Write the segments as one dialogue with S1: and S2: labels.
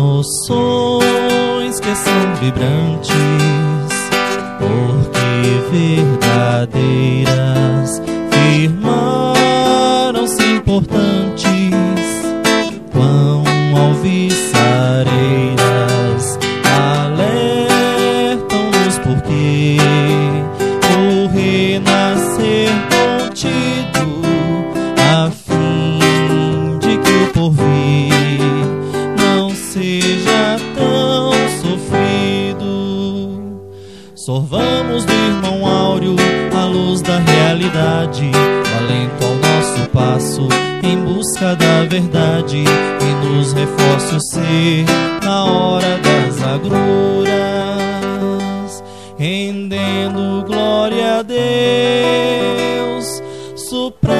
S1: emoções que são vibrantes, porque verdadeiras firmaram-se importantes, tão sofrido. Sorvamos do irmão áureo a luz da realidade, o alento ao nosso passo em busca da verdade e nos reforce o ser na hora das agruras, rendendo glória a Deus. Supremo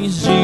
S1: mais de